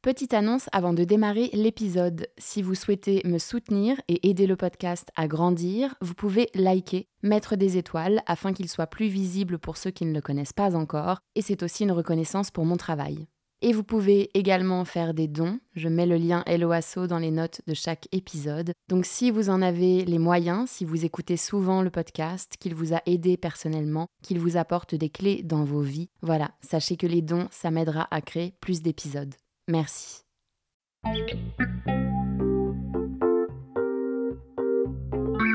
Petite annonce avant de démarrer l'épisode. Si vous souhaitez me soutenir et aider le podcast à grandir, vous pouvez liker, mettre des étoiles afin qu'il soit plus visible pour ceux qui ne le connaissent pas encore, et c'est aussi une reconnaissance pour mon travail. Et vous pouvez également faire des dons. Je mets le lien Helloasso dans les notes de chaque épisode. Donc si vous en avez les moyens, si vous écoutez souvent le podcast, qu'il vous a aidé personnellement, qu'il vous apporte des clés dans vos vies, voilà, sachez que les dons, ça m'aidera à créer plus d'épisodes. Merci.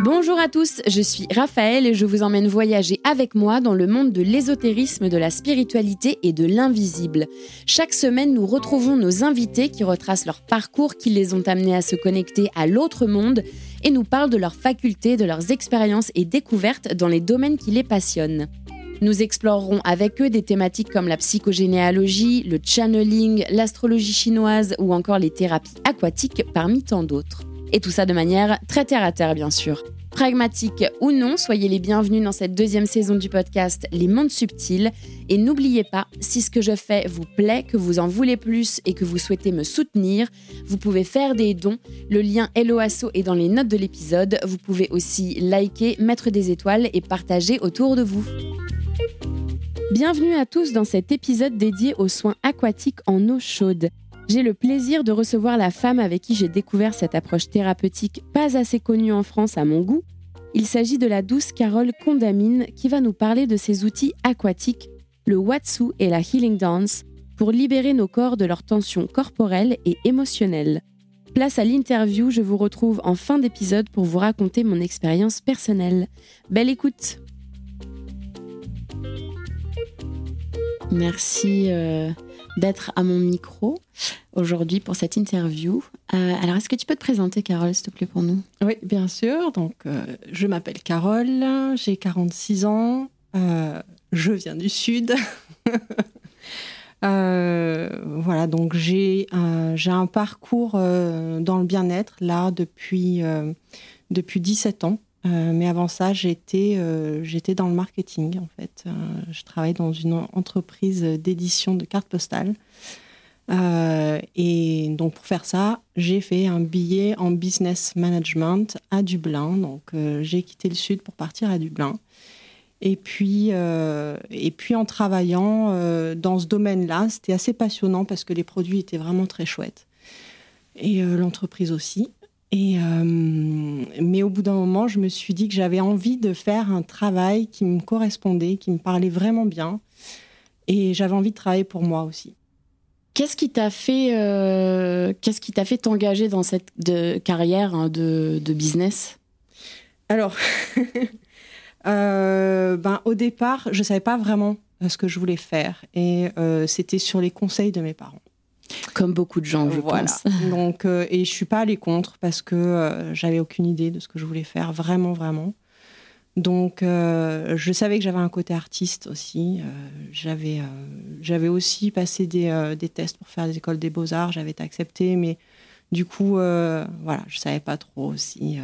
Bonjour à tous, je suis Raphaël et je vous emmène voyager avec moi dans le monde de l'ésotérisme, de la spiritualité et de l'invisible. Chaque semaine, nous retrouvons nos invités qui retracent leur parcours qui les ont amenés à se connecter à l'autre monde et nous parlent de leurs facultés, de leurs expériences et découvertes dans les domaines qui les passionnent. Nous explorerons avec eux des thématiques comme la psychogénéalogie, le channeling, l'astrologie chinoise ou encore les thérapies aquatiques parmi tant d'autres. Et tout ça de manière très terre à terre, bien sûr. Pragmatique ou non, soyez les bienvenus dans cette deuxième saison du podcast Les Mondes Subtils. Et n'oubliez pas, si ce que je fais vous plaît, que vous en voulez plus et que vous souhaitez me soutenir, vous pouvez faire des dons. Le lien Helloasso est dans les notes de l'épisode. Vous pouvez aussi liker, mettre des étoiles et partager autour de vous. Bienvenue à tous dans cet épisode dédié aux soins aquatiques en eau chaude. J'ai le plaisir de recevoir la femme avec qui j'ai découvert cette approche thérapeutique pas assez connue en France à mon goût. Il s'agit de la douce Carole Condamine qui va nous parler de ses outils aquatiques, le Watsu et la Healing Dance, pour libérer nos corps de leurs tensions corporelles et émotionnelles. Place à l'interview, je vous retrouve en fin d'épisode pour vous raconter mon expérience personnelle. Belle écoute Merci euh, d'être à mon micro aujourd'hui pour cette interview. Euh, alors, est-ce que tu peux te présenter, Carole, s'il te plaît, pour nous? Oui, bien sûr. Donc, euh, je m'appelle Carole, j'ai 46 ans, je viens du Sud. voilà, donc j'ai un parcours dans le bien-être là depuis, depuis 17 ans. Euh, mais avant ça, j'étais euh, j'étais dans le marketing en fait. Euh, je travaillais dans une entreprise d'édition de cartes postales. et donc pour faire ça, j'ai fait un billet en business management à Dublin. Donc j'ai quitté le sud pour partir à Dublin. Et puis, et puis en travaillant dans ce domaine-là, c'était assez passionnant parce que les produits étaient vraiment très chouettes. Et l'entreprise aussi. Et, euh, mais au bout d'un moment, je me suis dit que j'avais envie de faire un travail qui me correspondait, qui me parlait vraiment bien. Et j'avais envie de travailler pour moi aussi. Qu'est-ce qui t'a fait, euh, qu'est-ce qui t'a fait t'engager dans cette de carrière hein, de, de, business? Alors, euh, ben, au départ, je savais pas vraiment ce que je voulais faire, et c'était sur les conseils de mes parents. Comme beaucoup de gens, je pense. Donc, euh, et je suis pas allée contre parce que euh, j'avais aucune idée de ce que je voulais faire, vraiment, vraiment. Donc, euh, je savais que j'avais un côté artiste aussi. j'avais, j'avais aussi passé des, des, tests pour faire des écoles des beaux-arts. J'avais été acceptée, mais du coup, voilà, je savais pas trop si,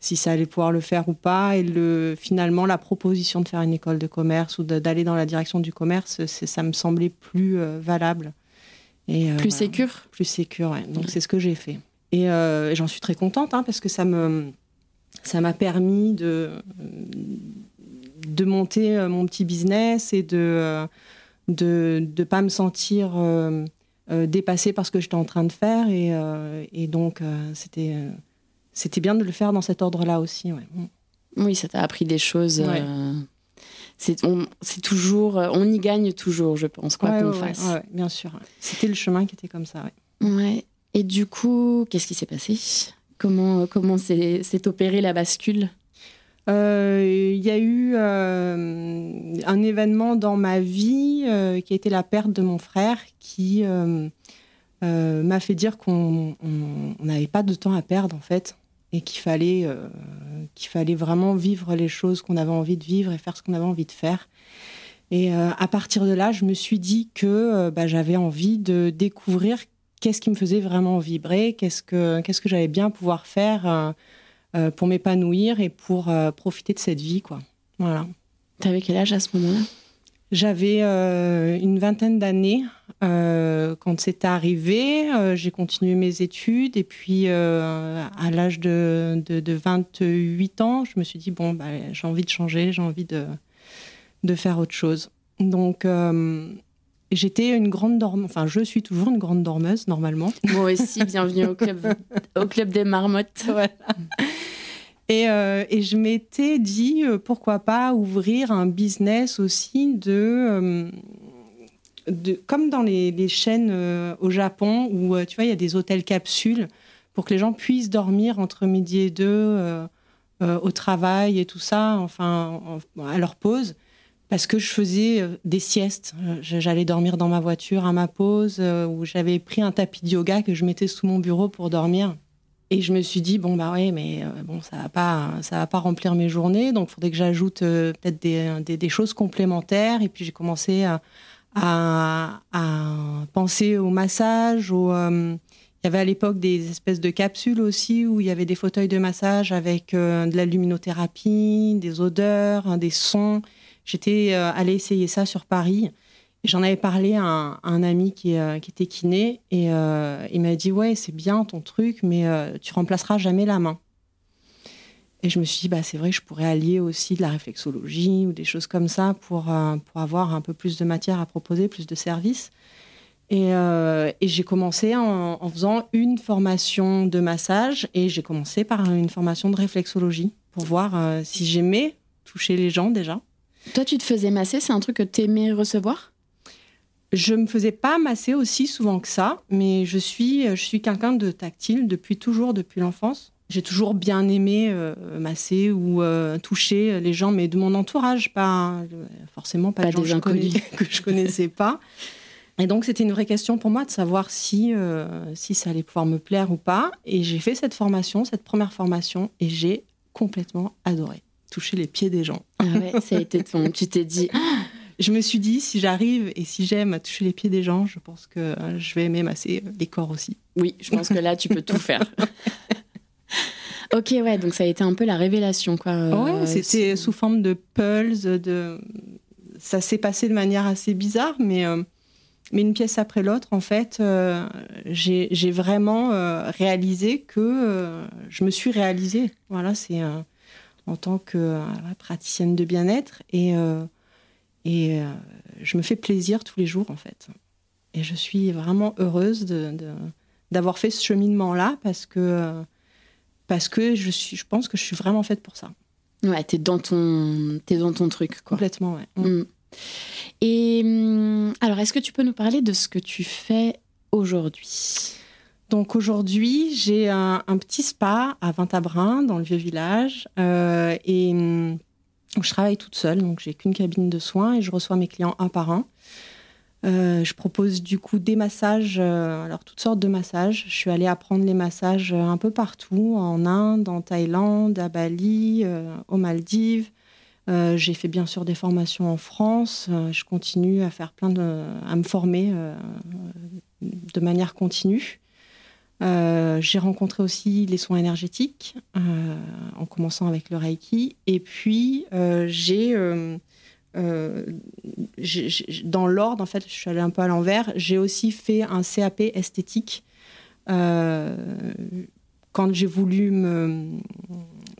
si ça allait pouvoir le faire ou pas. Et le, finalement, la proposition de faire une école de commerce ou d'aller dans la direction du commerce, ça me semblait plus valable euh, plus sécure Plus sécure, ouais. Donc c'est ce que j'ai fait. Et euh, j'en suis très contente hein, parce que ça me ça m'a permis de de monter euh, mon petit business et de de ne pas me sentir dépassée par ce que j'étais en train de faire et, et donc c'était c'était bien de le faire dans cet ordre-là aussi. Ouais. Oui, ça t'a appris des choses c'est toujours, euh, on y gagne toujours, je pense, quoi qu'on fasse. bien sûr. C'était le chemin qui était comme ça. Ouais. Et du coup, qu'est-ce qui s'est passé? Comment comment s'est opérée la bascule? Euh, il y a eu euh, un événement dans ma vie qui a été la perte de mon frère qui m'a fait dire qu'on n'avait pas de temps à perdre en fait et qu'il fallait, euh, qu'il fallait vraiment vivre les choses qu'on avait envie de vivre et faire ce qu'on avait envie de faire. Et euh, à partir de là, je me suis dit que euh, bah, j'avais envie de découvrir qu'est-ce qui me faisait vraiment vibrer, qu'est-ce que, qu'est-ce que j'allais bien pouvoir faire pour m'épanouir et pour profiter de cette vie. Quoi. Voilà. avais quel âge à ce moment-là? J'avais une vingtaine d'années quand c'était arrivé. j'ai continué mes études et puis à l'âge de, de, 28 ans, je me suis dit, bon, bah, j'ai envie de changer, j'ai envie de, de faire autre chose. Donc, J'étais une grande dormeuse, enfin je suis toujours une grande dormeuse normalement. Moi aussi, bienvenue au club, au club des marmottes. Voilà. Et, euh, et, je m'étais dit, euh, pourquoi pas ouvrir un business aussi de... Euh, comme dans les, chaînes au Japon, où tu vois, il y a des hôtels capsules pour que les gens puissent dormir entre midi et deux au travail et tout ça, enfin, à leur pause parce que je faisais des siestes. J'allais dormir dans ma voiture à ma pause, où j'avais pris un tapis de yoga que je mettais sous mon bureau pour dormir. Et je me suis dit bon bah ouais mais bon ça va pas va pas remplir mes journées donc il faudrait que j'ajoute peut-être des, choses complémentaires et puis j'ai commencé à, penser au massage au il y avait à l'époque des espèces de capsules aussi où il y avait des fauteuils de massage avec de la luminothérapie des odeurs hein, des sons J'étais euh, allée essayer ça sur Paris. J'en avais parlé à un, ami qui, euh, qui, était kiné et euh, il m'a dit Ouais, c'est bien ton truc, mais tu remplaceras jamais la main. Et je me suis dit bah, C'est vrai, je pourrais allier aussi de la réflexologie ou des choses comme ça pour, pour avoir un peu plus de matière à proposer, plus de services. Et, j'ai commencé en, en, faisant une formation de massage et j'ai commencé par une formation de réflexologie pour voir si j'aimais toucher les gens déjà toi, tu te faisais masser, c'est un truc que tu aimais recevoir? Je me faisais pas masser aussi souvent que ça, mais je suis, je suis quelqu'un de tactile depuis toujours, depuis l'enfance. J'ai toujours bien aimé euh, masser ou euh, toucher les gens, mais de mon entourage, pas forcément pas, des gens que je connaissais pas. Et donc, c'était une vraie question pour moi de savoir si, euh, si ça allait pouvoir me plaire ou pas. Et j'ai fait cette formation, cette première formation, et j'ai complètement adoré toucher les pieds des gens. Ah ouais, ça a été ton. Tu t'es dit. je me suis dit, si j'arrive et si j'aime à toucher les pieds des gens, je pense que euh, je vais aimer masser les corps aussi. Oui, je pense que là, tu peux tout faire. ok, ouais, donc ça a été un peu la révélation, quoi. Ouais, euh, c'était sous forme de pulse, de. Ça s'est passé de manière assez bizarre, mais. Euh, mais une pièce après l'autre, en fait, j'ai vraiment réalisé que je me suis réalisée. Voilà, c'est en tant que euh, praticienne de bien-être et, euh, et euh, je me fais plaisir tous les jours en fait. Et je suis vraiment heureuse d'avoir fait ce cheminement-là parce que, parce que je, suis, je pense que je suis vraiment faite pour ça. Ouais, t'es dans ton, es dans ton truc, quoi. Complètement, ouais. Mm. Mm. Et mm, alors, est-ce que tu peux nous parler de ce que tu fais aujourd'hui? Donc aujourd'hui, j'ai un, petit spa à Vintabrin, dans le vieux village, euh, et hum, je travaille toute seule, donc j'ai qu'une cabine de soins et je reçois mes clients un par un. Euh, je propose du coup des massages, euh, alors toutes sortes de massages. Je suis allée apprendre les massages un peu partout, en Inde, en Thaïlande, à Bali, aux Maldives. j'ai fait bien sûr des formations en France. je continue à faire plein de, à me former de manière continue. Euh, j'ai rencontré aussi les soins énergétiques, euh, en commençant avec le Reiki. Et puis, euh, j'ai, dans l'ordre, en fait, je suis allée un peu à l'envers, j'ai aussi fait un CAP esthétique quand j'ai voulu me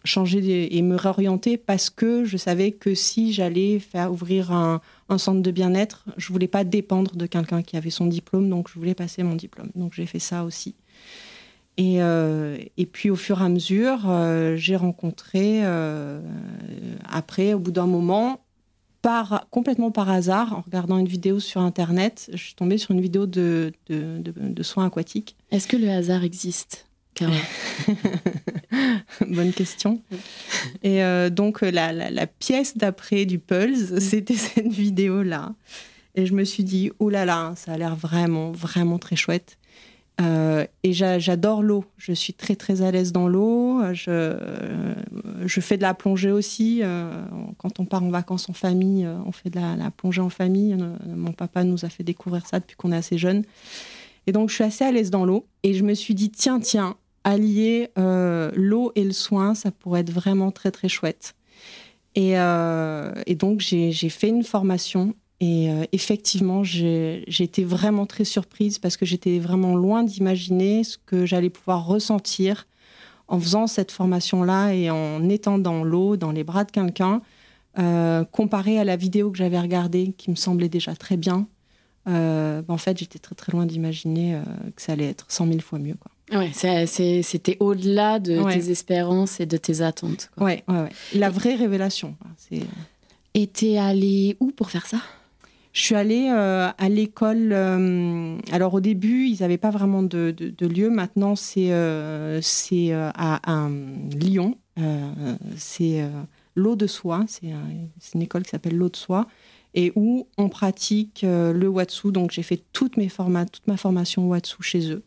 changer et me réorienter parce que je savais que si j'allais faire ouvrir un, un centre de bien-être, je voulais pas dépendre de quelqu'un qui avait son diplôme, donc je voulais passer mon diplôme. Donc j'ai fait ça aussi. Et, euh, et, puis au fur et à mesure, euh, j'ai rencontré, euh, après, au bout d'un moment, par, complètement par hasard, en regardant une vidéo sur Internet, je suis tombée sur une vidéo de, de, de, soins aquatiques. Est-ce que le hasard existe Bonne question. Et donc la, la, la pièce d'après du Pulse, c'était cette vidéo-là. Et je me suis dit, oh là là, ça a l'air vraiment, vraiment très chouette. Euh, et j'adore l'eau. Je suis très très à l'aise dans l'eau. Je, fais de la plongée aussi. Euh, quand on part en vacances en famille, euh, on fait de la, plongée en famille. Mon papa nous a fait découvrir ça depuis qu'on est assez jeune. Et donc je suis assez à l'aise dans l'eau. Et je me suis dit, tiens, tiens, allier l'eau et le soin, ça pourrait être vraiment très très chouette. Et, et donc j'ai fait une formation Et effectivement, j'ai été vraiment très surprise parce que j'étais vraiment loin d'imaginer ce que j'allais pouvoir ressentir en faisant cette formation-là et en étant dans l'eau, dans les bras de quelqu'un, comparé à la vidéo que j'avais regardée, qui me semblait déjà très bien. Ben, en fait, j'étais très très loin d'imaginer que ça allait être 100 000 fois mieux. Quoi. Ouais, c'était au-delà de tes espérances et de tes attentes. Quoi. Ouais, ouais, La vraie révélation. Et t'es allée où pour faire ça? Je suis allée euh, à l'école. Euh, alors au début, ils n'avaient pas vraiment de, lieu. Maintenant, c'est euh, à, Lyon. c'est l'eau de soie. C'est une école qui s'appelle l'eau de soie et où on pratique le Watsu. Donc j'ai fait toutes mes toute ma formation Watsu chez eux.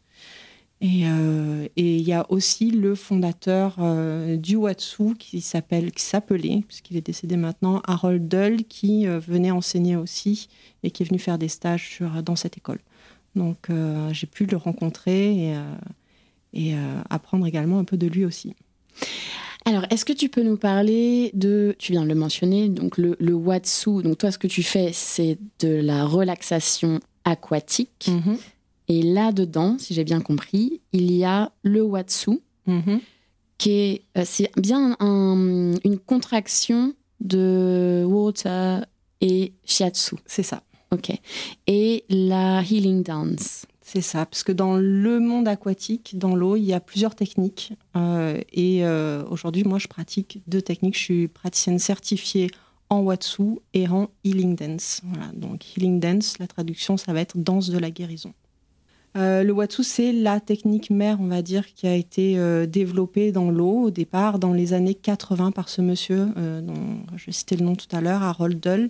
Euh, et il y a aussi le fondateur euh, du Watsu qui s'appelle, qui s'appelait, puisqu'il est décédé maintenant, Harold Dull, qui euh, venait enseigner aussi et qui est venu faire des stages sur, dans cette école. Donc j'ai pu le rencontrer et, et apprendre également un peu de lui aussi. Alors, est-ce que tu peux nous parler de, tu viens de le mentionner, donc le, le Watsu. Donc toi, ce que tu fais, c'est de la relaxation aquatique. Mm-hmm. Et là-dedans, si j'ai bien compris, il y a le Watsu, mhm. qui est, euh, c'est bien une contraction de Water et Shiatsu. C'est ça. Ok. Et la Healing Dance. C'est ça, parce que dans le monde aquatique, dans l'eau, il y a plusieurs techniques. Euh, et euh, aujourd'hui, moi, je pratique deux techniques. Je suis praticienne certifiée en Watsu et en Healing Dance. Voilà, donc Healing Dance, la traduction, ça va être danse de la guérison. Euh, le Watsu, c'est la technique mère, on va dire, qui a été euh, développée dans l'eau au départ, dans les années 80, par ce monsieur, euh, dont je citais le nom tout à l'heure, Harold Dull,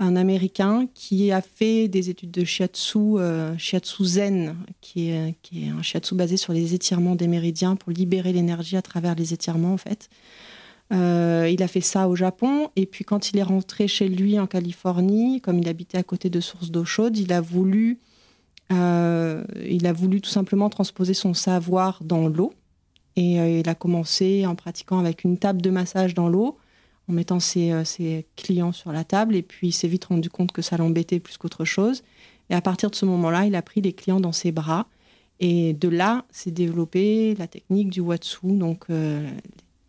un Américain qui a fait des études de shiatsu, shiatsu zen, qui est, qui est, un shiatsu basé sur les étirements des méridiens pour libérer l'énergie à travers les étirements, en fait. il a fait ça au Japon, et puis quand il est rentré chez lui en Californie, comme il habitait à côté de sources d'eau chaude, il a voulu euh, il a voulu tout simplement transposer son savoir dans l'eau. Et euh, il a commencé en pratiquant avec une table de massage dans l'eau, en mettant ses, euh, ses, clients sur la table. Et puis il s'est vite rendu compte que ça l'embêtait plus qu'autre chose. Et à partir de ce moment-là, il a pris les clients dans ses bras. Et de là, s'est développée la technique du Watsu, donc,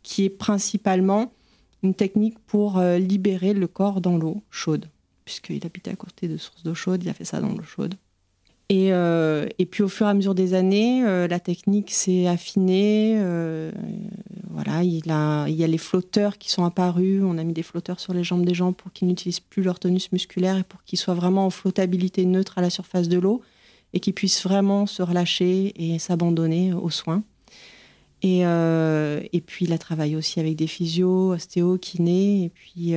qui est principalement une technique pour libérer le corps dans l'eau chaude. Puisqu'il habitait à côté de sources d'eau chaude, il a fait ça dans l'eau chaude. Euh, et, puis au fur et à mesure des années, euh, la technique s'est affinée. Euh, voilà, il, a, il y a les flotteurs qui sont apparus. On a mis des flotteurs sur les jambes des gens pour qu'ils n'utilisent plus leur tonus musculaire et pour qu'ils soient vraiment en flottabilité neutre à la surface de l'eau et qu'ils puissent vraiment se relâcher et s'abandonner aux soins. Et, puis il a travaillé aussi avec des physios, ostéo, kinés, et puis,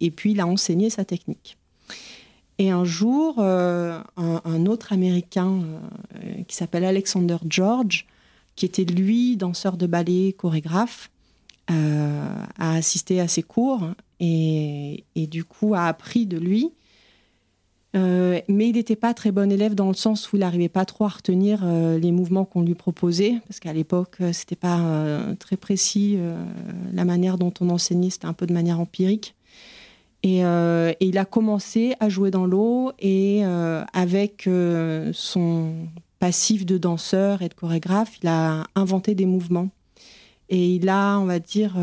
et puis il a enseigné sa technique. Et un jour, euh, un, autre Américain euh, qui s'appelle Alexander George, qui était lui danseur de ballet, chorégraphe, euh, a assisté à ses cours et, du coup a appris de lui. mais il n'était pas très bon élève dans le sens où il n'arrivait pas trop à retenir les mouvements qu'on lui proposait, parce qu'à l'époque, c'était pas très précis. la manière dont on enseignait, c'était un peu de manière empirique. Euh, et, il a commencé à jouer dans l'eau et euh, avec euh, son passif de danseur et de chorégraphe, il a inventé des mouvements. Et il a, on va dire,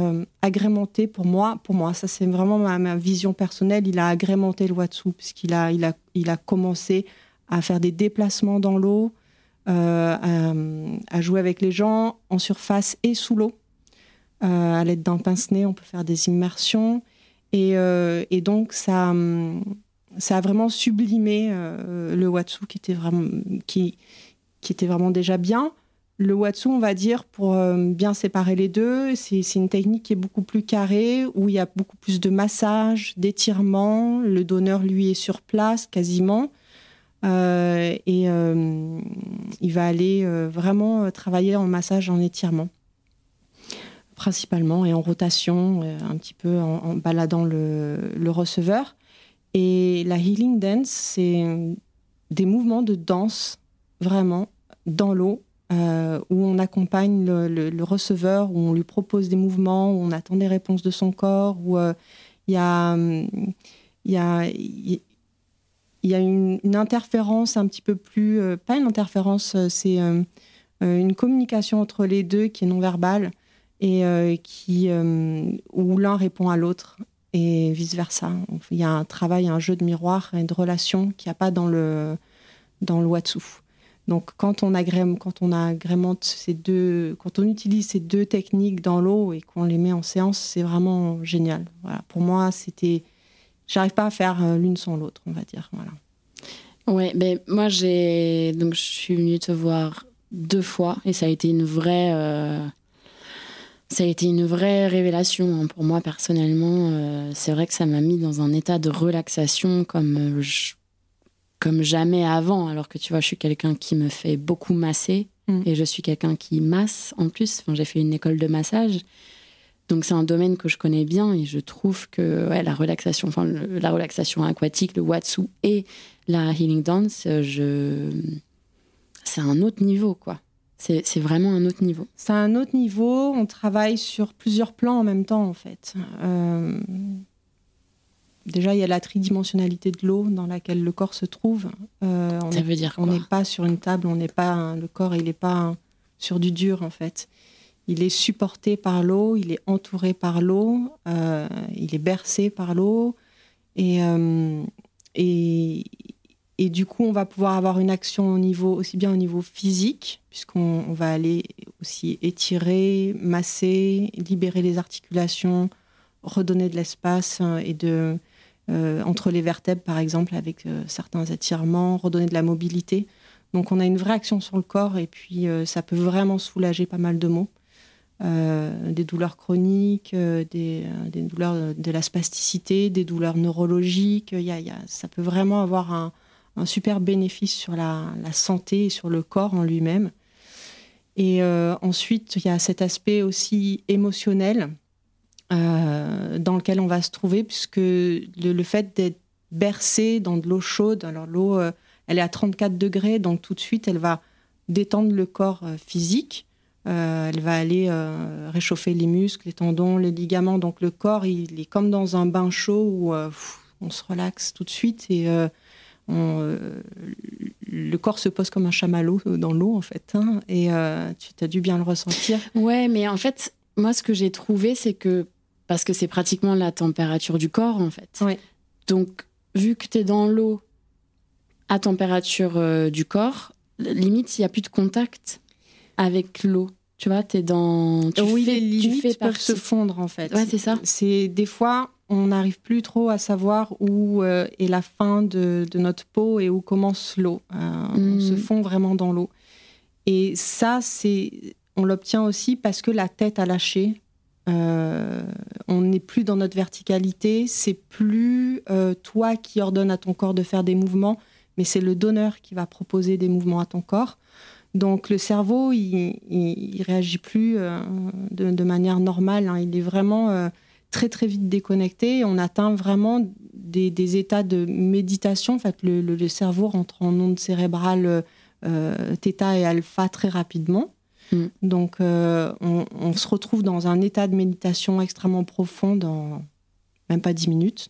agrémenté pour moi, pour moi, ça c'est vraiment ma, vision personnelle, il a agrémenté le Watsu, puisqu'il a, il a, il a commencé à faire des déplacements dans l'eau, à, jouer avec les gens en surface et sous l'eau. à l'aide d'un pince-nez, on peut faire des immersions. Euh, et, donc, ça, ça a vraiment sublimé euh, le Watsu qui était, vraiment, qui était vraiment déjà bien. Le Watsu, on va dire, pour euh, bien séparer les deux, c'est une technique qui est beaucoup plus carrée, où il y a beaucoup plus de massage, d'étirement. Le donneur, lui, est sur place quasiment. et il va aller vraiment travailler en massage, en étirement principalement et en rotation, euh, un petit peu en, baladant le, receveur. Et la healing dance, c'est des mouvements de danse vraiment dans l'eau euh, où on accompagne le, receveur, où on lui propose des mouvements, où on attend des réponses de son corps, où euh, il y, a, y, a, il y a une, interférence un petit peu plus, pas une interférence, c'est une communication entre les deux qui est non verbale et qui, où l'un répond à l'autre et vice-versa. Il y a un travail, un jeu de miroir et de relation qu'il n'y a pas dans le, dans le. Donc quand on, agrème, quand on agrémente ces deux, quand on utilise ces deux techniques dans l'eau et qu'on les met en séance, c'est vraiment génial. Voilà. Pour moi, c'était, j'arrive pas à faire euh, l'une sans l'autre, on va dire. Voilà. Ouais, ben moi j'ai donc je suis venue te voir deux fois et ça a été une vraie euh, ça a été une vraie révélation hein, pour moi personnellement. Euh, c'est vrai que ça m'a mis dans un état de relaxation comme, euh, comme jamais avant, alors que tu vois, je suis quelqu'un qui me fait beaucoup masser mm. et je suis quelqu'un qui masse en plus. Enfin, j'ai fait une école de massage. Donc c'est un domaine que je connais bien et je trouve que la relaxation, enfin la relaxation aquatique, le watsu et la healing dance, je... c'est un autre niveau quoi. C'est vraiment un autre niveau. C'est un autre niveau. On travaille sur plusieurs plans en même temps, en fait. Euh, déjà, il y a la tridimensionnalité de l'eau dans laquelle le corps se trouve. Euh, Ça veut dire quoi On n'est pas sur une table, on n'est pas le corps, il n'est pas sur du dur, en fait. Il est supporté par l'eau, il est entouré par l'eau, euh, il est bercé par l'eau, et, et et du coup, on va pouvoir avoir une action au niveau, aussi bien au niveau physique, puisqu'on va aller aussi étirer, masser, libérer les articulations, redonner de l'espace euh, et de, euh, entre les vertèbres, par exemple, avec euh, certains étirements, redonner de la mobilité. Donc, on a une vraie action sur le corps et puis ça peut vraiment soulager pas mal de maux. des douleurs chroniques, des, douleurs de la spasticité, des douleurs neurologiques. ça peut vraiment avoir un, un super bénéfice sur la, santé et sur le corps en lui-même. Et euh, ensuite, il y a cet aspect aussi émotionnel euh, dans lequel on va se trouver, puisque le, fait d'être bercé dans de l'eau chaude, alors l'eau, euh, elle est à 34 degrés, donc tout de suite, elle va détendre le corps physique. elle va aller réchauffer les muscles, les tendons, les ligaments. Donc le corps, il est comme dans un bain chaud où on se relaxe tout de suite et euh, le corps se pose comme un chamallow dans l'eau, en fait. Hein, et euh, tu as dû bien le ressentir. Ouais, mais en fait, moi, ce que j'ai trouvé, c'est que. Parce que c'est pratiquement la température du corps, en fait. Donc, vu que tu es dans l'eau à température euh, du corps, limite, il n'y a plus de contact avec l'eau. Tu vois, tu es dans. Tu oui, fais, les limites peuvent se fondre, en fait. Ouais, c'est ça. C'est des fois on n'arrive plus trop à savoir où euh, est la fin de, notre peau et où commence l'eau. Euh, on mm. se fond vraiment dans l'eau. Et ça, c'est, on l'obtient aussi parce que la tête a lâché. Euh, on n'est plus dans notre verticalité. C'est plus toi qui ordonne à ton corps de faire des mouvements, mais c'est le donneur qui va proposer des mouvements à ton corps. Donc le cerveau, il, il, réagit plus de, manière normale. Hein. Il est vraiment très très vite déconnecté. On atteint vraiment des, états de méditation. En fait, le, cerveau rentre en ondes cérébrales euh, θ et alpha très rapidement. Mm. Donc, euh, on, se retrouve dans un état de méditation extrêmement profond dans même pas 10 minutes.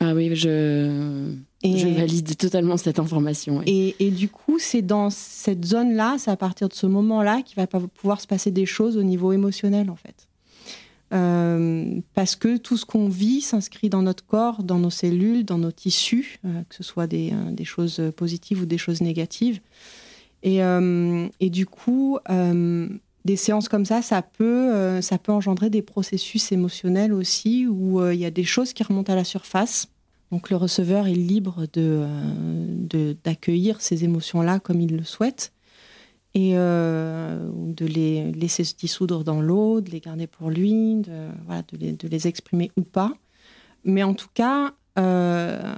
Ah oui, je, je valide totalement cette information. Et, et, du coup, c'est dans cette zone-là, c'est à partir de ce moment-là qu'il va pouvoir se passer des choses au niveau émotionnel, en fait. Euh, parce que tout ce qu'on vit s'inscrit dans notre corps, dans nos cellules, dans nos tissus, euh, que ce soit des, euh, des, choses positives ou des choses négatives. Et, du coup, des séances comme ça, ça peut, engendrer des processus émotionnels aussi, où il y a des choses qui remontent à la surface. Donc le receveur est libre de, d'accueillir ces émotions-là comme il le souhaite et euh, de les laisser se dissoudre dans l'eau, de les garder pour lui, de, les, exprimer ou pas. Mais en tout cas, euh,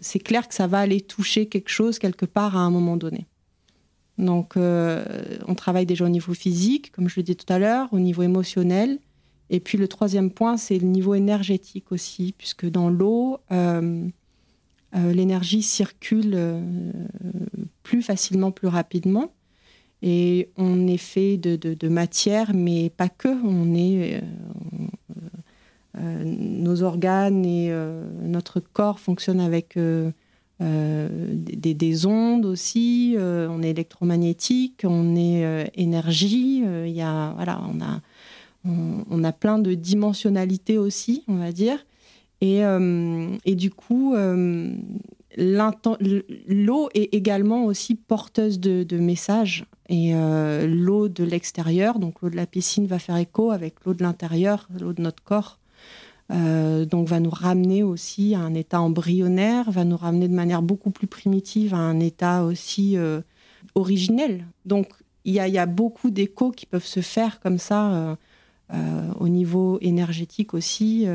c'est clair que ça va aller toucher quelque chose quelque part à un moment donné. Donc, euh, on travaille déjà au niveau physique, comme je le disais tout à l'heure, au niveau émotionnel. Et puis le troisième point, c'est le niveau énergétique aussi, puisque dans l'eau, l'énergie circule plus facilement, plus rapidement. Et on est fait de, matière, mais pas que. On est, euh, euh, nos organes et euh, notre corps fonctionnent avec des, ondes aussi, on est électromagnétique, on est énergie, il y a, voilà, on a, on, a plein de dimensionnalités aussi, on va dire. Et, et du coup, l'eau est également aussi porteuse de, messages. Et euh, l'eau de l'extérieur, donc l'eau de la piscine, va faire écho avec l'eau de l'intérieur, l'eau de notre corps. Euh, donc va nous ramener aussi à un état embryonnaire, va nous ramener de manière beaucoup plus primitive à un état aussi euh, originel. Donc il y, a beaucoup d'échos qui peuvent se faire comme ça au niveau énergétique aussi,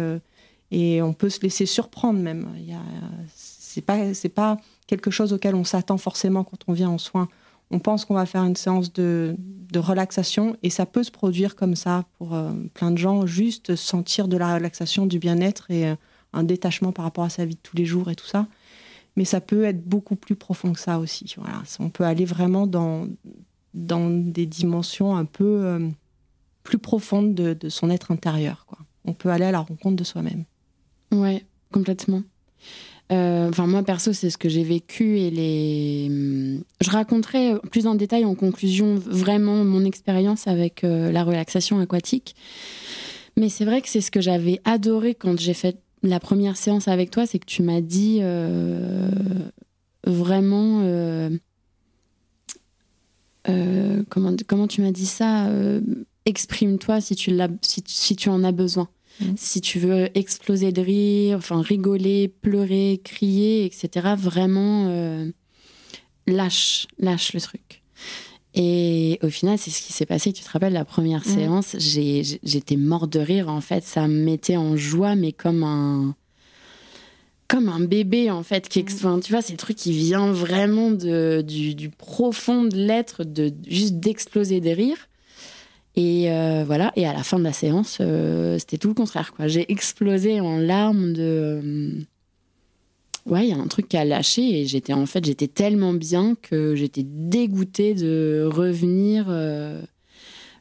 et on peut se laisser surprendre même. C'est pas pas quelque chose auquel on s'attend forcément quand on vient en soins. On pense qu'on va faire une séance de, relaxation et ça peut se produire comme ça pour euh, plein de gens, juste sentir de la relaxation, du bien-être et euh, un détachement par rapport à sa vie de tous les jours et tout ça. Mais ça peut être beaucoup plus profond que ça aussi. On peut aller vraiment dans, dans des dimensions un peu euh, plus profondes de, de, son être intérieur. On peut aller à la rencontre de soi-même. Ouais, complètement. Euh, enfin, moi, perso, c'est ce que j'ai vécu et les. Hum, je raconterai plus en détail en conclusion vraiment mon expérience avec euh, la relaxation aquatique. Mais c'est vrai que c'est ce que j'avais adoré quand j'ai fait la première séance avec toi, c'est que tu m'as dit euh, vraiment. comment, comment tu m'as dit ça Exprime-toi si, si, si tu en as besoin. Mm. Si tu veux exploser de rire, enfin rigoler, pleurer, crier, etc., vraiment euh, lâche, lâche le truc. Et au final, c'est ce qui s'est passé. Tu te rappelles, la première mm. séance, j'étais mort de rire. En fait, ça me mettait en joie, mais comme un, comme un bébé en fait. Qui, mm. tu vois, c'est le truc qui vient vraiment de, du, du profond de l'être, de juste d'exploser de rire. Et euh, voilà, et à la fin de la séance, euh, c'était tout le contraire. Quoi. J'ai explosé en larmes de. Euh, ouais, il y a un truc qui a lâché et j'étais en fait, j'étais tellement bien que j'étais dégoûtée de revenir.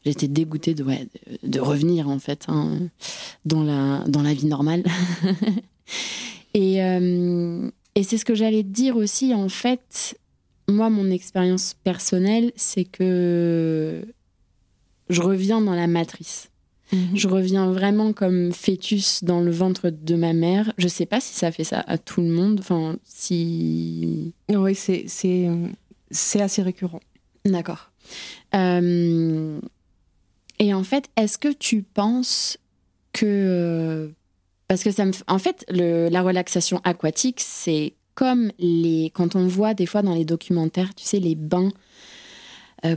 j'étais dégoûtée de, ouais, de, revenir en fait hein, dans, la, dans la vie normale. et, et c'est ce que j'allais te dire aussi en fait. Moi, mon expérience personnelle, c'est que je reviens dans la matrice. Mhm. Je reviens vraiment comme fœtus dans le ventre de ma mère. Je sais pas si ça fait ça à tout le monde. Enfin, si. Oui, c'est, c'est, assez récurrent. D'accord. Euh, et en fait, est-ce que tu penses que. Parce que ça me. En fait, le, la relaxation aquatique, c'est comme les. Quand on voit des fois dans les documentaires, tu sais, les bains euh,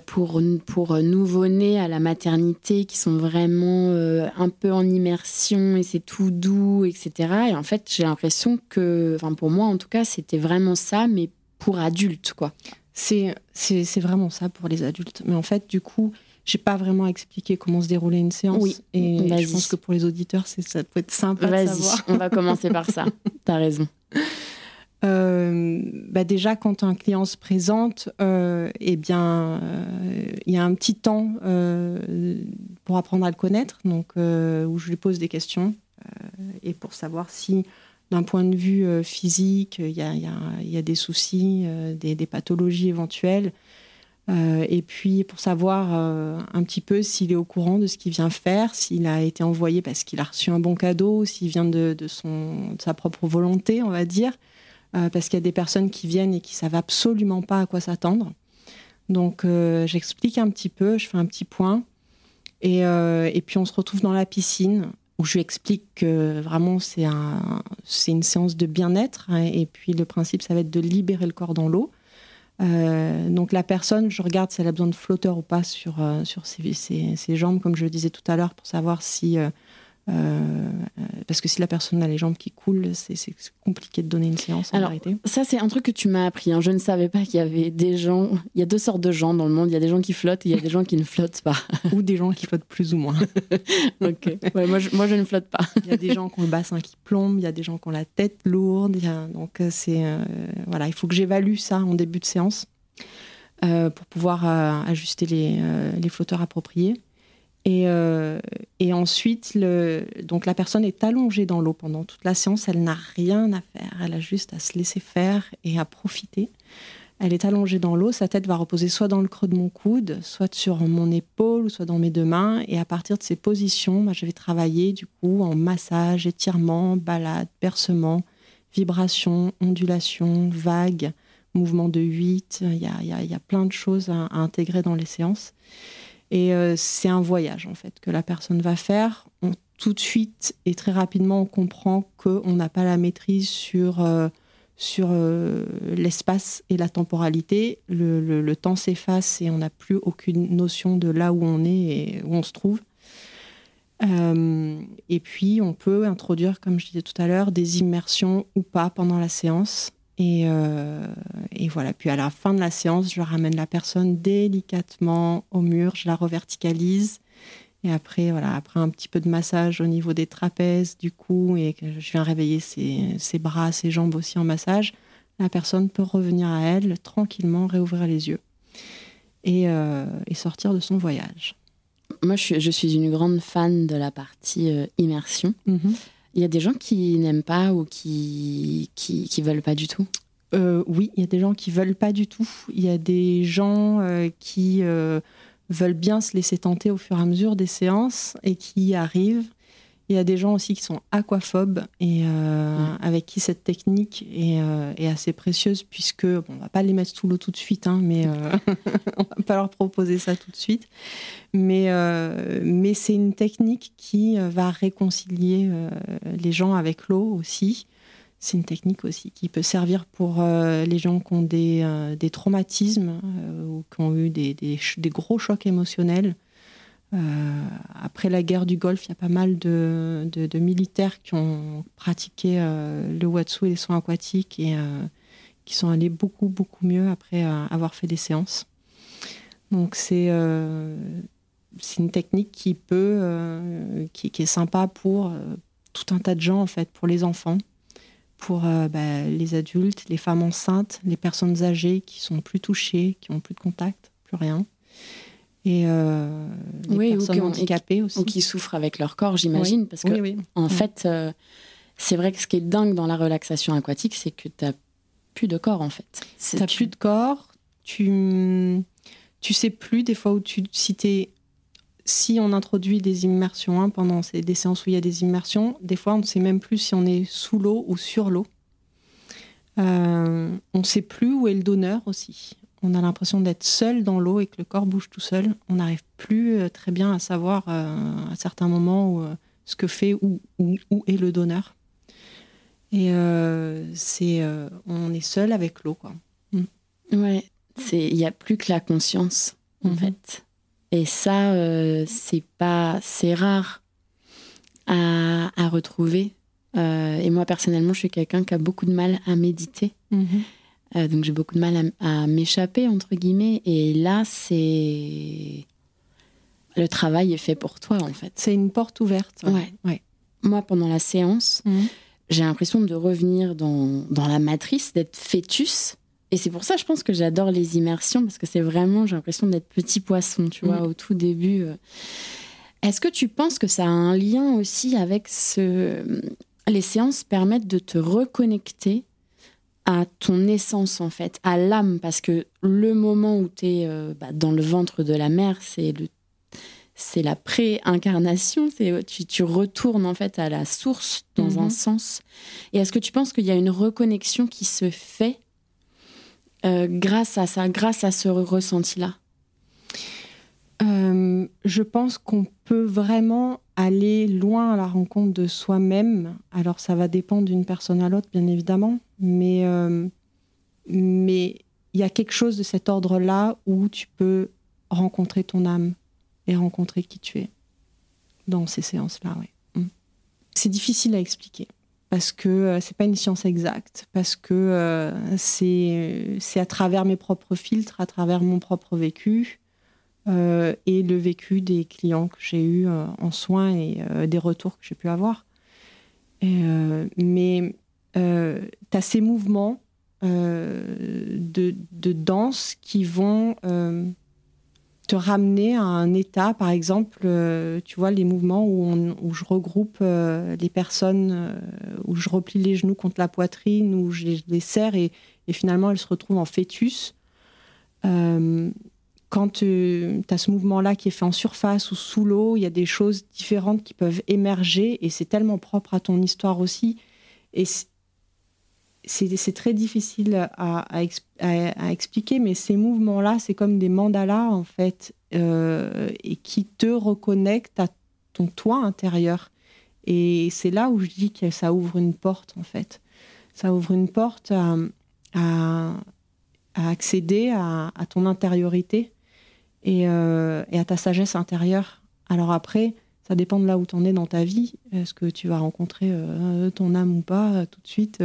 pour, pour nouveau-nés à la maternité qui sont vraiment euh, un peu en immersion et c'est tout doux, etc. Et en fait, j'ai l'impression que, enfin pour moi en tout cas, c'était vraiment ça, mais pour adultes, quoi. C'est, vraiment ça pour les adultes. Mais en fait, du coup, j'ai pas vraiment expliqué comment se déroulait une séance. Oui, et je pense que pour les auditeurs, ça peut être sympa de savoir. on va commencer par ça. T'as raison. Euh, bah déjà, quand un client se présente, euh, eh bien, euh, il y a un petit temps pour apprendre à le connaître, donc où je lui pose des questions et pour savoir si, d'un point de vue physique, il y, a, des soucis, des, pathologies éventuelles. et puis pour savoir un petit peu s'il est au courant de ce qu'il vient faire, s'il a été envoyé parce qu'il a reçu un bon cadeau, s'il vient de sa propre volonté, on va dire. Euh, parce qu'il y a des personnes qui viennent et qui savent absolument pas à quoi s'attendre. Donc euh, j'explique un petit peu, je fais un petit point, et, euh, et, puis on se retrouve dans la piscine où je lui explique que vraiment c'est un, une séance de bien-être, hein, et puis le principe ça va être de libérer le corps dans l'eau. donc la personne, je regarde si elle a besoin de flotteur ou pas sur, ses, jambes, comme je le disais tout à l'heure, pour savoir si parce que si la personne a les jambes qui coulent, c'est compliqué de donner une séance en Alors, Ça, c'est un truc que tu m'as appris. Hein. Je ne savais pas qu'il y avait des gens. Il y a deux sortes de gens dans le monde. Il y a des gens qui flottent et il y a des gens qui ne flottent pas. ou des gens qui flottent plus ou moins. ok. moi, je, moi, je, ne flotte pas. il y a des gens qui ont le bassin qui plombe. Il y a des gens qui ont la tête lourde. Donc, euh, c'est. Euh, voilà, il faut que j'évalue ça en début de séance pour pouvoir ajuster les, les flotteurs appropriés. Et, et ensuite, donc la personne est allongée dans l'eau pendant toute la séance. Elle n'a rien à faire. Elle a juste à se laisser faire et à profiter. Elle est allongée dans l'eau, sa tête va reposer soit dans le creux de mon coude, soit sur mon épaule, soit dans mes deux mains. Et à partir de ces positions, je vais travailler du coup en massage, étirement, balade, percement, vibration, ondulation, vague, mouvement de 8. Il y a, plein de choses à, intégrer dans les séances. Et euh, c'est un voyage en fait que la personne va faire. tout de suite et très rapidement, on comprend qu'on n'a pas la maîtrise sur... Euh, sur euh, l'espace et la temporalité. Le, temps s'efface et on n'a plus aucune notion de là où on est et où on se trouve. Et puis, on peut introduire, comme je disais tout à l'heure, des immersions ou pas pendant la séance. Et, euh, et, voilà. Puis à la fin de la séance, je ramène la personne délicatement au mur, je la reverticalise et après, voilà, après un petit peu de massage au niveau des trapèzes, du cou, et je viens réveiller ses, ses, bras, ses jambes aussi en massage, la personne peut revenir à elle tranquillement, réouvrir les yeux et, euh, et sortir de son voyage. Moi, je suis, je suis, une grande fan de la partie euh, immersion. Mhm. Il y a des gens qui n'aiment pas ou qui, qui, veulent pas du tout? Euh, Oui, il y a des gens qui veulent pas du tout. Il y a des gens qui veulent bien se laisser tenter au fur et à mesure des séances et qui arrivent. Il y a des gens aussi qui sont aquaphobes et euh, mm. avec qui cette technique euh, est, assez précieuse puisque bon, on va pas les mettre sous l'eau tout de suite, hein, mais euh, on va pas leur proposer ça tout de suite. Mais, mais c'est une technique qui va réconcilier les gens avec l'eau aussi c'est une technique aussi qui peut servir pour euh, les gens qui ont des, euh, traumatismes euh, ou qui ont eu des, gros chocs émotionnels. Après la guerre du Golfe, il y a pas mal de, militaires qui ont pratiqué le Watsu et les soins aquatiques et qui sont allés beaucoup, beaucoup mieux après avoir fait des séances. Donc c'est une technique qui peut, qui, est sympa pour tout un tas de gens en fait, pour les enfants pour euh, bah, les adultes, les femmes enceintes, les personnes âgées qui sont plus touchées, qui ont plus de contact, plus rien. Et euh, les personnes handicapées aussi. Ou qui souffrent avec leur corps, j'imagine. Parce que, en fait, euh, c'est vrai que ce qui est dingue dans la relaxation aquatique, c'est que tu n'as plus de corps, en fait. Tu n'as plus de corps. Tu, tu sais plus, des fois, où tu, si si on introduit des immersions hein, pendant ces, des séances où il y a des immersions, des fois on ne sait même plus si on est sous l'eau ou sur l'eau. Euh, on ne sait plus où est le donneur aussi. On a l'impression d'être seul dans l'eau et que le corps bouge tout seul. On n'arrive plus euh, très bien à savoir euh, à certains moments ce que fait ou où, est le donneur. Et c'est, on est seul avec l'eau, quoi. Mm. Ouais, il n'y a plus que la conscience, en mm-hmm. fait. Et ça, euh, c'est pas, c'est rare à, à retrouver. Euh, et moi personnellement, je suis quelqu'un qui a beaucoup de mal à méditer. Mhm. Euh, donc j'ai beaucoup de mal à, m'échapper entre guillemets. Et là, c'est le travail est fait pour toi en fait. C'est une porte ouverte. Ouais. ouais. Moi, pendant la séance, mhm. j'ai l'impression de revenir dans, dans la matrice, d'être fœtus et c'est pour ça, je pense que j'adore les immersions, parce que c'est vraiment, j'ai l'impression d'être petit poisson, tu vois, mm. au tout début. Euh. Est-ce que tu penses que ça a un lien aussi avec ce... Les séances permettent de te reconnecter à ton essence, en fait, à l'âme, parce que le moment où tu es euh, bah, dans le ventre de la mère, c'est le c'est la pré-incarnation, c'est tu, tu, retournes en fait à la source dans un mm-hmm. sens. Et est-ce que tu penses qu'il y a une reconnexion qui se fait euh, grâce à ça, grâce à ce ressenti-là euh, Je pense qu'on peut vraiment aller loin à la rencontre de soi-même. Alors ça va dépendre d'une personne à l'autre, bien évidemment, mais euh, mais il y a quelque chose de cet ordre-là où tu peux rencontrer ton âme et rencontrer qui tu es dans ces séances-là. Mm. C'est difficile à expliquer parce que euh, c'est pas une science exacte, parce que euh, c'est à travers mes propres filtres, à travers mon propre vécu euh, et le vécu des clients que j'ai eu en soins et des retours que j'ai pu avoir. mais tu as ces mouvements de, de, danse qui vont te ramener à un état, par exemple, tu vois, les mouvements où, où je regroupe les personnes, où je replie les genoux contre la poitrine, où je les, serre et, et, finalement elles se retrouvent en fœtus quand tu as ce mouvement-là qui est fait en surface ou sous l'eau, il y a des choses différentes qui peuvent émerger et c'est tellement propre à ton histoire aussi. Et c'est très difficile à, expliquer, mais ces mouvements-là, c'est comme des mandalas en fait, euh, et qui te reconnectent à ton toi intérieur. Et c'est là où je dis que ça ouvre une porte en fait. Ça ouvre une porte à, accéder à, ton intériorité euh, et, à ta sagesse intérieure. Alors après, ça dépend de là où tu en es dans ta vie. Est-ce que tu vas rencontrer euh, ton âme ou pas? Euh, tout de suite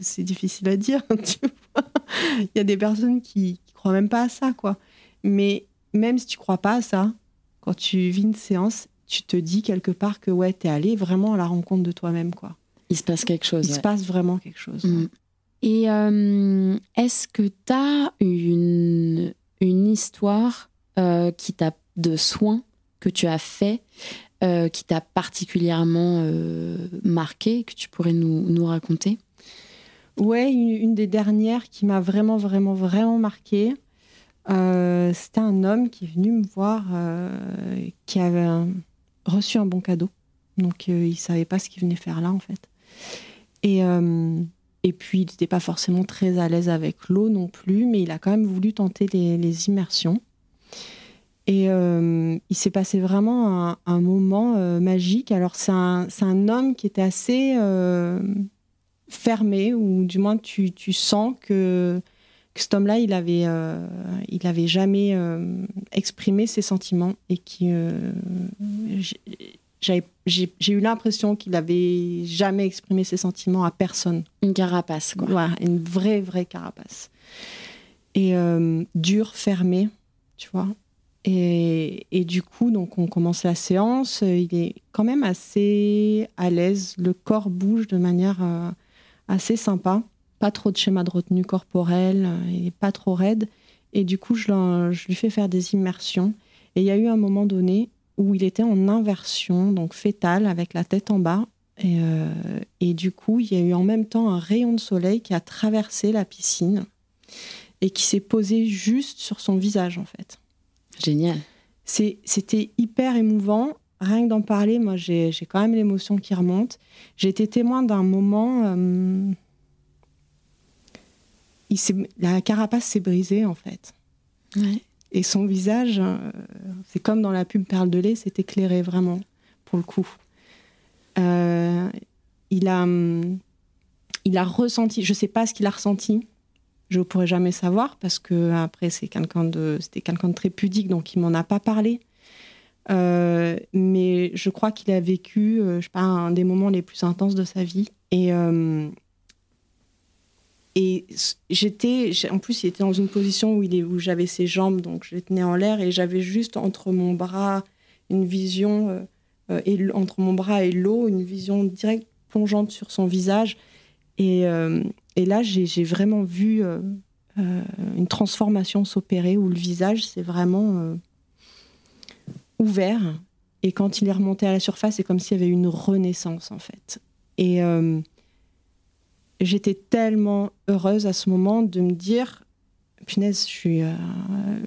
C'est difficile à dire. Il y a des personnes qui, qui croient même pas à ça, quoi. Mais même si tu crois pas à ça, quand tu vis une séance, tu te dis quelque part que ouais, tu es allé vraiment à la rencontre de toi-même, quoi. Il se passe quelque chose. Il se passe vraiment quelque chose. Mm. Et est-ce que tu as une, une histoire euh, qui t'a de soins que tu as fait, euh, qui t'a particulièrement euh, marqué, que tu pourrais nous, nous raconter? Ouais, une, des dernières qui m'a vraiment, vraiment, vraiment marqué. C'était un homme qui est venu me voir, qui avait reçu un bon cadeau. Donc, il savait pas ce qu'il venait faire là, en fait. Et, et puis, il n'était pas forcément très à l'aise avec l'eau non plus, mais il a quand même voulu tenter les, les immersions. Et euh, il s'est passé vraiment un, moment euh, magique. Alors, c'est un, un, homme qui était assez euh, fermé, ou du moins tu, tu sens que, que cet homme-là, il avait, il avait jamais exprimé ses sentiments et qui. j'ai eu l'impression qu'il avait jamais exprimé ses sentiments à personne. Une carapace, quoi. Ouais, une vraie, vraie carapace. Et dur, fermé, tu vois. Et, et, du coup, donc on commence la séance. Il est quand même assez à l'aise. Le corps bouge de manière euh, assez sympa. Pas trop de schéma de retenue corporelle. Il n'est pas trop raide. Et du coup, je, lui fais faire des immersions. Et il y a eu un moment donné où il était en inversion, donc fétale, avec la tête en bas. Et, euh, et du coup, il y a eu en même temps un rayon de soleil qui a traversé la piscine et qui s'est posé juste sur son visage, en fait. Génial. C'était hyper émouvant. Rien que d'en parler, moi, j'ai quand même l'émotion qui remonte. J'ai été témoin d'un moment. Euh, il la carapace s'est brisée, en fait. Et son visage, euh, c'est comme dans la pub Perle de lait, c'est éclairé vraiment, pour le coup. Euh, il, a, il a ressenti, je ne sais pas ce qu'il a ressenti, je ne pourrais jamais savoir parce que après c'était quelqu'un de très pudique donc il m'en a pas parlé. Euh, mais je crois qu'il a vécu, euh, je sais un des moments les plus intenses de sa vie. Et euh, j'étais, en plus, il était dans une position où j'avais ses jambes, donc je les tenais en l'air et j'avais juste entre mon bras une vision, et, entre mon bras et l'eau, une vision directe plongeante sur son visage. Et, et là, j'ai vraiment vu euh, euh, une transformation s'opérer où le visage s'est vraiment euh, ouvert. Et quand il est remonté à la surface, c'est comme s'il y avait une renaissance, en fait. Et j'étais tellement heureuse à ce moment de me dire punaise, je suis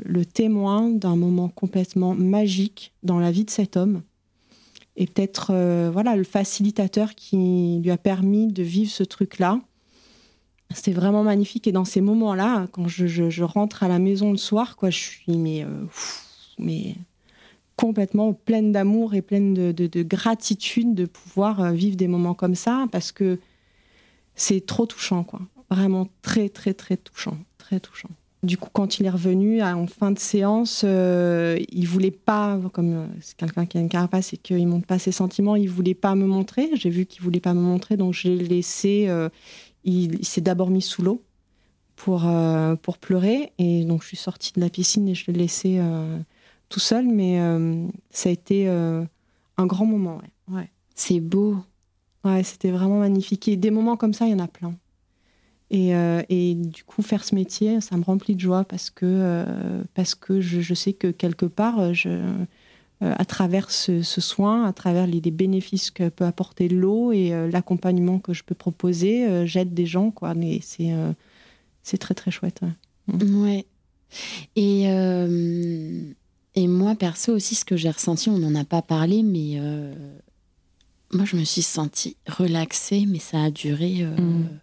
le témoin d'un moment complètement magique dans la vie de cet homme. Et peut-être, voilà, le facilitateur qui lui a permis de vivre ce truc-là c'était vraiment magnifique. Et dans ces moments-là, quand je, rentre à la maison le soir, quoi, je suis mais, euh, mais complètement pleine d'amour et pleine de, gratitude de pouvoir euh, vivre des moments comme ça, parce que c'est trop touchant, quoi. Vraiment très, très, très touchant. Très touchant. Du coup, quand il est revenu en fin de séance, euh, il voulait pas, comme c'est quelqu'un qui a une carapace et qu'il montre pas ses sentiments, il voulait pas me montrer. J'ai vu qu'il voulait pas me montrer, donc je l'ai laissé il, s'est d'abord mis sous l'eau pour, euh, pour pleurer. Et donc, je suis sortie de la piscine et je l'ai laissé euh, tout seul. Mais euh, ça a été un grand moment. Ouais. C'est beau. Ouais, c'était vraiment magnifique. Et des moments comme ça, il y en a plein. Et, euh, et, du coup, faire ce métier, ça me remplit de joie parce que, parce que je, je, sais que quelque part, je, à travers ce, ce, soin, à travers les, les, bénéfices que peut apporter l'eau et l'accompagnement que je peux proposer, j'aide des gens. Quoi. Mais c'est, c'est très, très chouette. Ouais. ouais. Et, et moi, perso aussi, ce que j'ai ressenti, on n'en a pas parlé, mais moi, je me suis sentie relaxée, mais ça a duré euh, mm.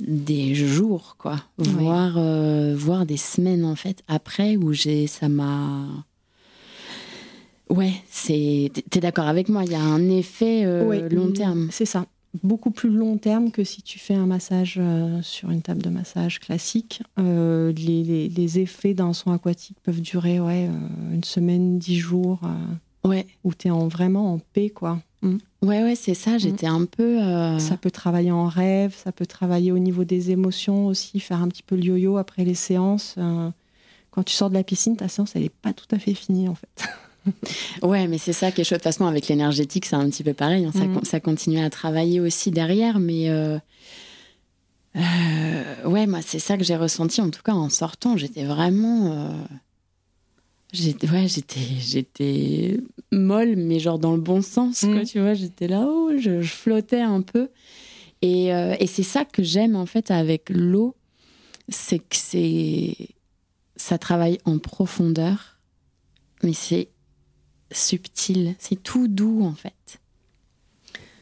des jours, quoi. Voire, euh, voire des semaines, en fait, après, où j'ai, ça m'a. Ouais, c'est. T'es d'accord avec moi Il y a un effet euh, long terme. C'est ça. Beaucoup plus long terme que si tu fais un massage sur une table de massage classique. Les, les, les, effets d'un soin aquatique peuvent durer ouais, une semaine, dix jours. ouais. Où tu es en, vraiment en paix, quoi. Mm. Ouais, ouais, c'est ça. J'étais un peu. Euh, ça peut travailler en rêve, ça peut travailler au niveau des émotions aussi, faire un petit peu le yo-yo après les séances. Euh, quand tu sors de la piscine, ta séance, elle n'est pas tout à fait finie, en fait. ouais, mais c'est ça qui est chouette. De toute façon, avec l'énergétique, c'est un petit peu pareil. Hein. Ça, mm. ça, continue à travailler aussi derrière, mais. Euh, ouais, moi, c'est ça que j'ai ressenti, en tout cas, en sortant. J'étais vraiment J'étais, ouais, j'étais, j'étais molle, mais genre dans le bon sens, quoi, mm. tu vois. J'étais là-haut, je, flottais un peu. Et, euh, et c'est ça que j'aime, en fait, avec l'eau, c'est que c'est. Ça travaille en profondeur, mais c'est subtil, c'est tout doux, en fait.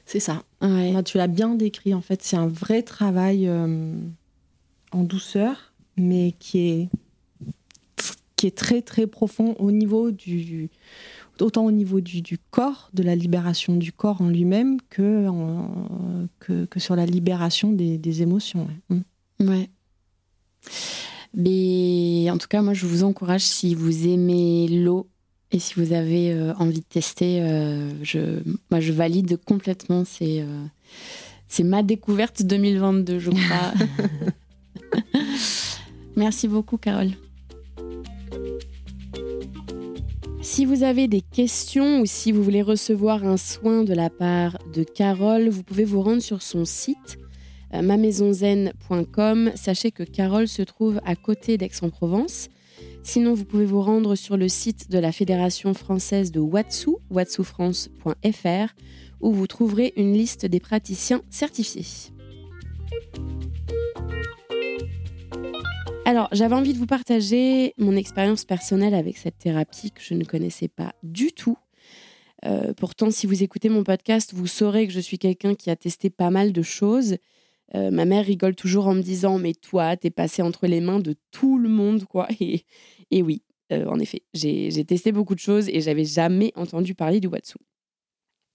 C'est ça. Ouais. tu l'as bien décrit, en fait. C'est un vrai travail euh, en douceur, mais qui est qui est très très profond au niveau du autant au niveau du, du corps, de la libération du corps en lui-même que, que, que, sur la libération des, des émotions. Ouais. Mm. ouais. Mais en tout cas, moi, je vous encourage si vous aimez l'eau et si vous avez euh, envie de tester, euh, je, moi, je valide complètement. C'est euh, c'est ma découverte 2022, je crois. Merci beaucoup, Carole. Si vous avez des questions ou si vous voulez recevoir un soin de la part de Carole, vous pouvez vous rendre sur son site mamaisonzen.com. Sachez que Carole se trouve à côté d'Aix-en-Provence. Sinon, vous pouvez vous rendre sur le site de la Fédération française de Watsu, watsoufrance.fr, où vous trouverez une liste des praticiens certifiés. Alors, j'avais envie de vous partager mon expérience personnelle avec cette thérapie que je ne connaissais pas du tout. Euh, pourtant, si vous écoutez mon podcast, vous saurez que je suis quelqu'un qui a testé pas mal de choses. Euh, ma mère rigole toujours en me disant Mais toi, t'es passé entre les mains de tout le monde, quoi. Et oui, euh, en effet, j'ai testé beaucoup de choses et j'avais jamais entendu parler du Watsu.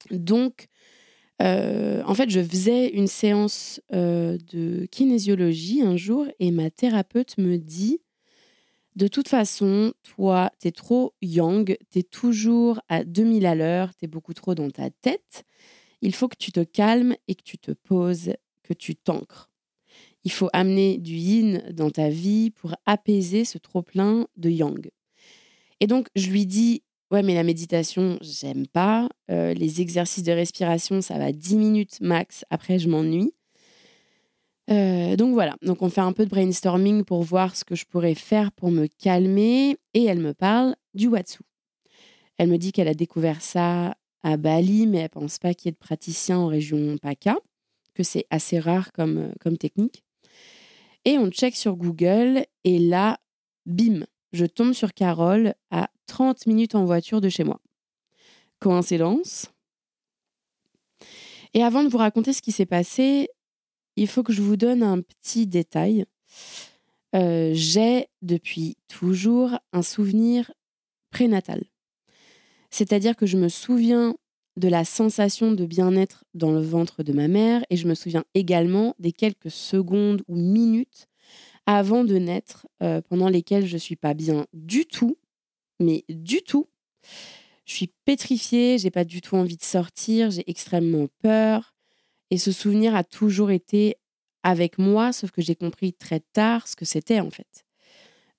Donc, euh, en fait, je faisais une séance euh, de kinésiologie un jour et ma thérapeute me dit De toute façon, toi, t'es trop young, t'es toujours à 2000 à l'heure, t'es beaucoup trop dans ta tête. Il faut que tu te calmes et que tu te poses, que tu t'ancres. Il faut amener du yin dans ta vie pour apaiser ce trop-plein de yang. Et donc, je lui dis Ouais, mais la méditation, j'aime pas. Euh, les exercices de respiration, ça va 10 minutes max. Après, je m'ennuie. Euh, donc voilà, donc on fait un peu de brainstorming pour voir ce que je pourrais faire pour me calmer. Et elle me parle du Watsu. Elle me dit qu'elle a découvert ça à Bali, mais elle pense pas qu'il y ait de praticiens en région PACA, que c'est assez rare comme, euh, comme technique. Et on check sur Google, et là, bim, je tombe sur Carole à 30 minutes en voiture de chez moi. Coïncidence? Et avant de vous raconter ce qui s'est passé, il faut que je vous donne un petit détail. Euh, j'ai depuis toujours un souvenir prénatal. C'est-à-dire que je me souviens de la sensation de bien-être dans le ventre de ma mère et je me souviens également des quelques secondes ou minutes avant de naître euh, pendant lesquelles je suis pas bien du tout mais du tout. Je suis pétrifiée, j'ai pas du tout envie de sortir, j'ai extrêmement peur. Et ce souvenir a toujours été avec moi, sauf que j'ai compris très tard ce que c'était en fait.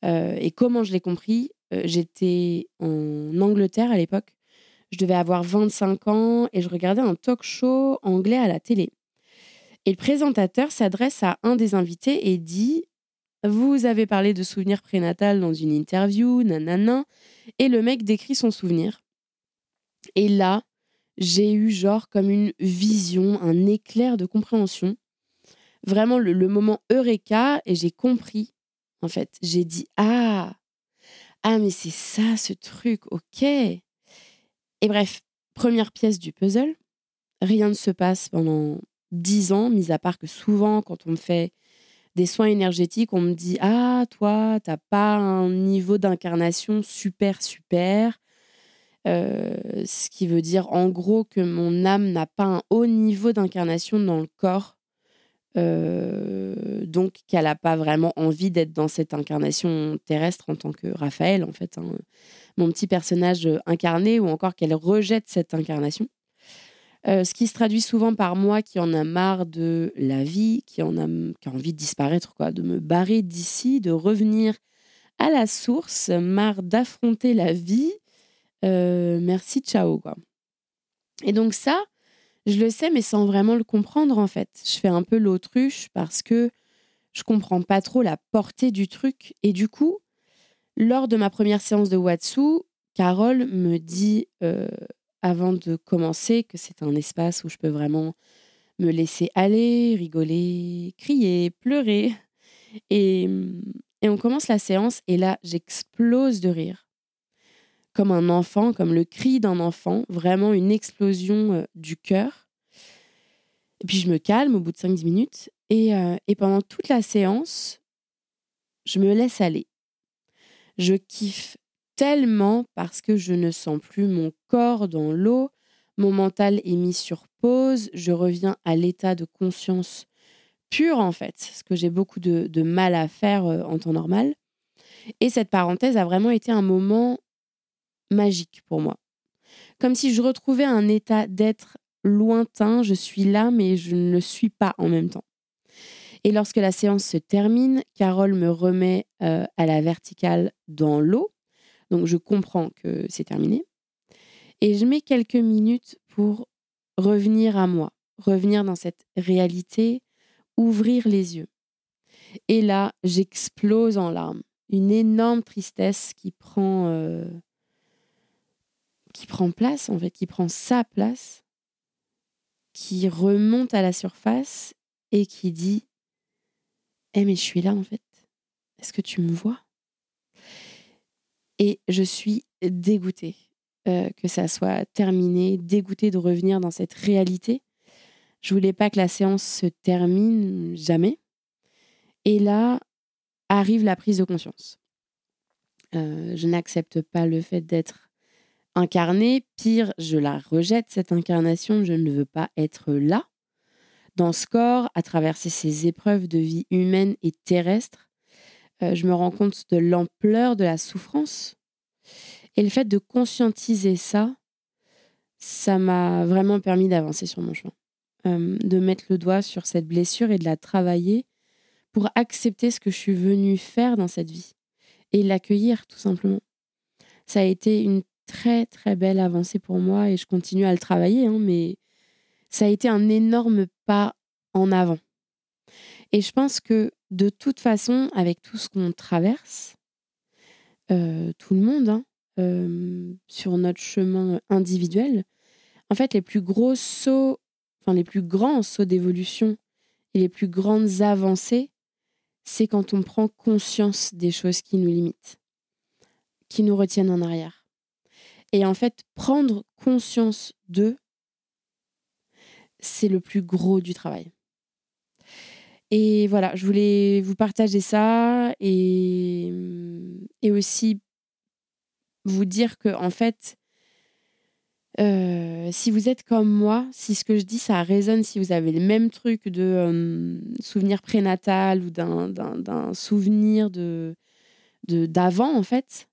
Euh, et comment je l'ai compris? Euh, J'étais en Angleterre à l'époque. Je devais avoir 25 ans et je regardais un talk show anglais à la télé. Et le présentateur s'adresse à un des invités et dit Vous avez parlé de souvenirs prénatal dans une interview, nanana. Et le mec décrit son souvenir. Et là, j'ai eu genre comme une vision, un éclair de compréhension. Vraiment le, le moment Eureka et j'ai compris. En fait, j'ai dit Ah, ah, mais c'est ça ce truc, ok. Et bref, première pièce du puzzle. Rien ne se passe pendant dix ans, mis à part que souvent, quand on me fait des soins énergétiques, on me dit Ah, toi, t'as pas un niveau d'incarnation super, super. Euh, ce qui veut dire en gros que mon âme n'a pas un haut niveau d'incarnation dans le corps. Euh, donc qu'elle n'a pas vraiment envie d'être dans cette incarnation terrestre en tant que Raphaël, en fait, hein. Mon petit personnage incarné, ou encore qu'elle rejette cette incarnation. Euh, ce qui se traduit souvent par moi qui en a marre de la vie, qui en a, qui a envie de disparaître, quoi, de me barrer d'ici, de revenir à la source, marre d'affronter la vie. Euh, merci, ciao, quoi. Et donc ça, je le sais, mais sans vraiment le comprendre, en fait. Je fais un peu l'autruche parce que je comprends pas trop la portée du truc. Et du coup, lors de ma première séance de Watsu, Carole me dit euh, avant de commencer que c'est un espace où je peux vraiment me laisser aller, rigoler, crier, pleurer. Et, on commence la séance et là, j'explose de rire. Comme un enfant, comme le cri d'un enfant, vraiment une explosion euh, du cœur. Et puis je me calme au bout de 5-10 minutes euh, et pendant toute la séance, je me laisse aller. Je kiffe tellement parce que je ne sens plus mon corps dans l'eau, mon mental est mis sur pause, je reviens à l'état de conscience pure en fait, ce que j'ai beaucoup de, mal à faire euh, en temps normal. Et cette parenthèse a vraiment été un moment magique pour moi. Comme si je retrouvais un état d'être lointain, je suis là mais je ne le suis pas en même temps. Et lorsque la séance se termine, Carole me remet euh, à la verticale dans l'eau donc je comprends que c'est terminé. Et je mets quelques minutes pour revenir à moi, revenir dans cette réalité, ouvrir les yeux. Et là, j'explose en larmes. Une énorme tristesse qui prend, euh, qui prend place, en fait, qui prend sa place, qui remonte à la surface et qui dit Eh, mais je suis là, en fait. Est-ce que tu me vois? Et je suis dégoûtée euh, que ça soit terminé, dégoûtée de revenir dans cette réalité. Je voulais pas que la séance se termine jamais. Et là arrive la prise de conscience. Euh, je n'accepte pas le fait d'être incarnée. Pire, je la rejette, cette incarnation. Je ne veux pas être là, dans ce corps, à traverser ces épreuves de vie humaine et terrestre. Euh, je me rends compte de l'ampleur de la souffrance. Et le fait de conscientiser ça, ça m'a vraiment permis d'avancer sur mon chemin. Euh, de mettre le doigt sur cette blessure et de la travailler pour accepter ce que je suis venue faire dans cette vie et l'accueillir tout simplement. Ça a été une très très belle avancée pour moi et je continue à le travailler, hein, mais ça a été un énorme pas en avant. Et je pense que de toute façon, avec tout ce qu'on traverse, euh, tout le monde, hein, euh, sur notre chemin individuel, en fait, les plus gros sauts, enfin les plus grands sauts d'évolution et les plus grandes avancées, c'est quand on prend conscience des choses qui nous limitent, qui nous retiennent en arrière. Et en fait, prendre conscience d'eux, c'est le plus gros du travail. Et voilà, je voulais vous partager ça et, aussi vous dire que, en fait, euh, si vous êtes comme moi, si ce que je dis, ça résonne, si vous avez le même truc de euh, souvenir prénatal ou d'un souvenir de d'avant, en fait,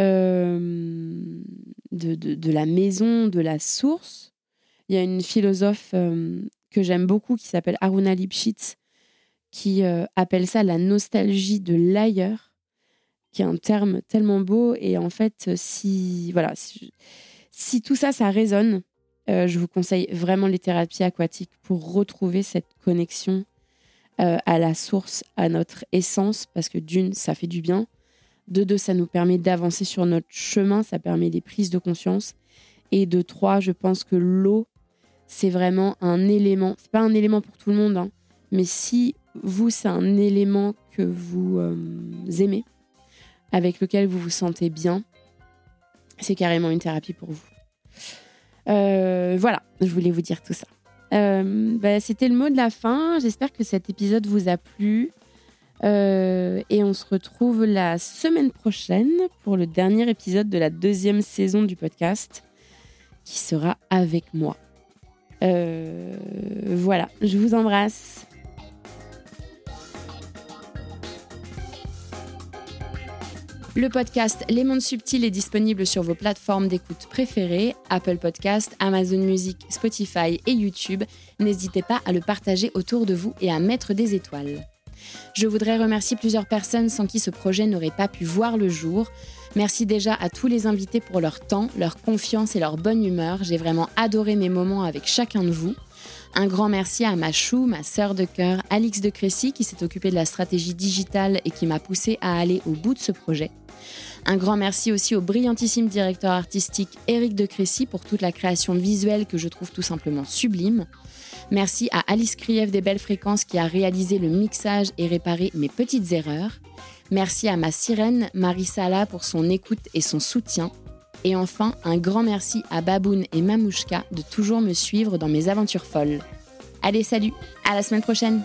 euh, de, la maison, de la source, il y a une philosophe que j'aime beaucoup qui s'appelle Aruna Lipschitz, qui euh, appelle ça la nostalgie de l'ailleurs, qui est un terme tellement beau. Et en fait, si, voilà, si, tout ça, ça résonne, Euh, je vous conseille vraiment les thérapies aquatiques pour retrouver cette connexion euh, à la source, à notre essence, parce que d'une, ça fait du bien. De deux, ça nous permet d'avancer sur notre chemin, ça permet des prises de conscience. Et de trois, je pense que l'eau, c'est vraiment un élément. C'est pas un élément pour tout le monde, hein, mais si vous, c'est un élément que vous euh, aimez, avec lequel vous vous sentez bien, c'est carrément une thérapie pour vous. Euh, voilà, je voulais vous dire tout ça. Euh, bah, c'était le mot de la fin. J'espère que cet épisode vous a plu. Et on se retrouve la semaine prochaine pour le dernier épisode de la deuxième saison du podcast qui sera avec moi. Voilà, je vous embrasse. Le podcast Les Mondes Subtils est disponible sur vos plateformes d'écoute préférées, Apple Podcast, Amazon Music, Spotify et YouTube. N'hésitez pas à le partager autour de vous et à mettre des étoiles. Je voudrais remercier plusieurs personnes sans qui ce projet n'aurait pas pu voir le jour. Merci déjà à tous les invités pour leur temps, leur confiance et leur bonne humeur. J'ai vraiment adoré mes moments avec chacun de vous. Un grand merci à ma chou, ma sœur de cœur, Alix de Crécy, qui s'est occupée de la stratégie digitale et qui m'a poussé à aller au bout de ce projet. Un grand merci aussi au brillantissime directeur artistique Eric de Crécy pour toute la création visuelle que je trouve tout simplement sublime. Merci à Alice Krief des Belles Fréquences qui a réalisé le mixage et réparé mes petites erreurs. Merci à ma sirène Marie Sala pour son écoute et son soutien. Et enfin, un grand merci à Baboun et Mamouchka de toujours me suivre dans mes aventures folles. Allez, salut, à la semaine prochaine!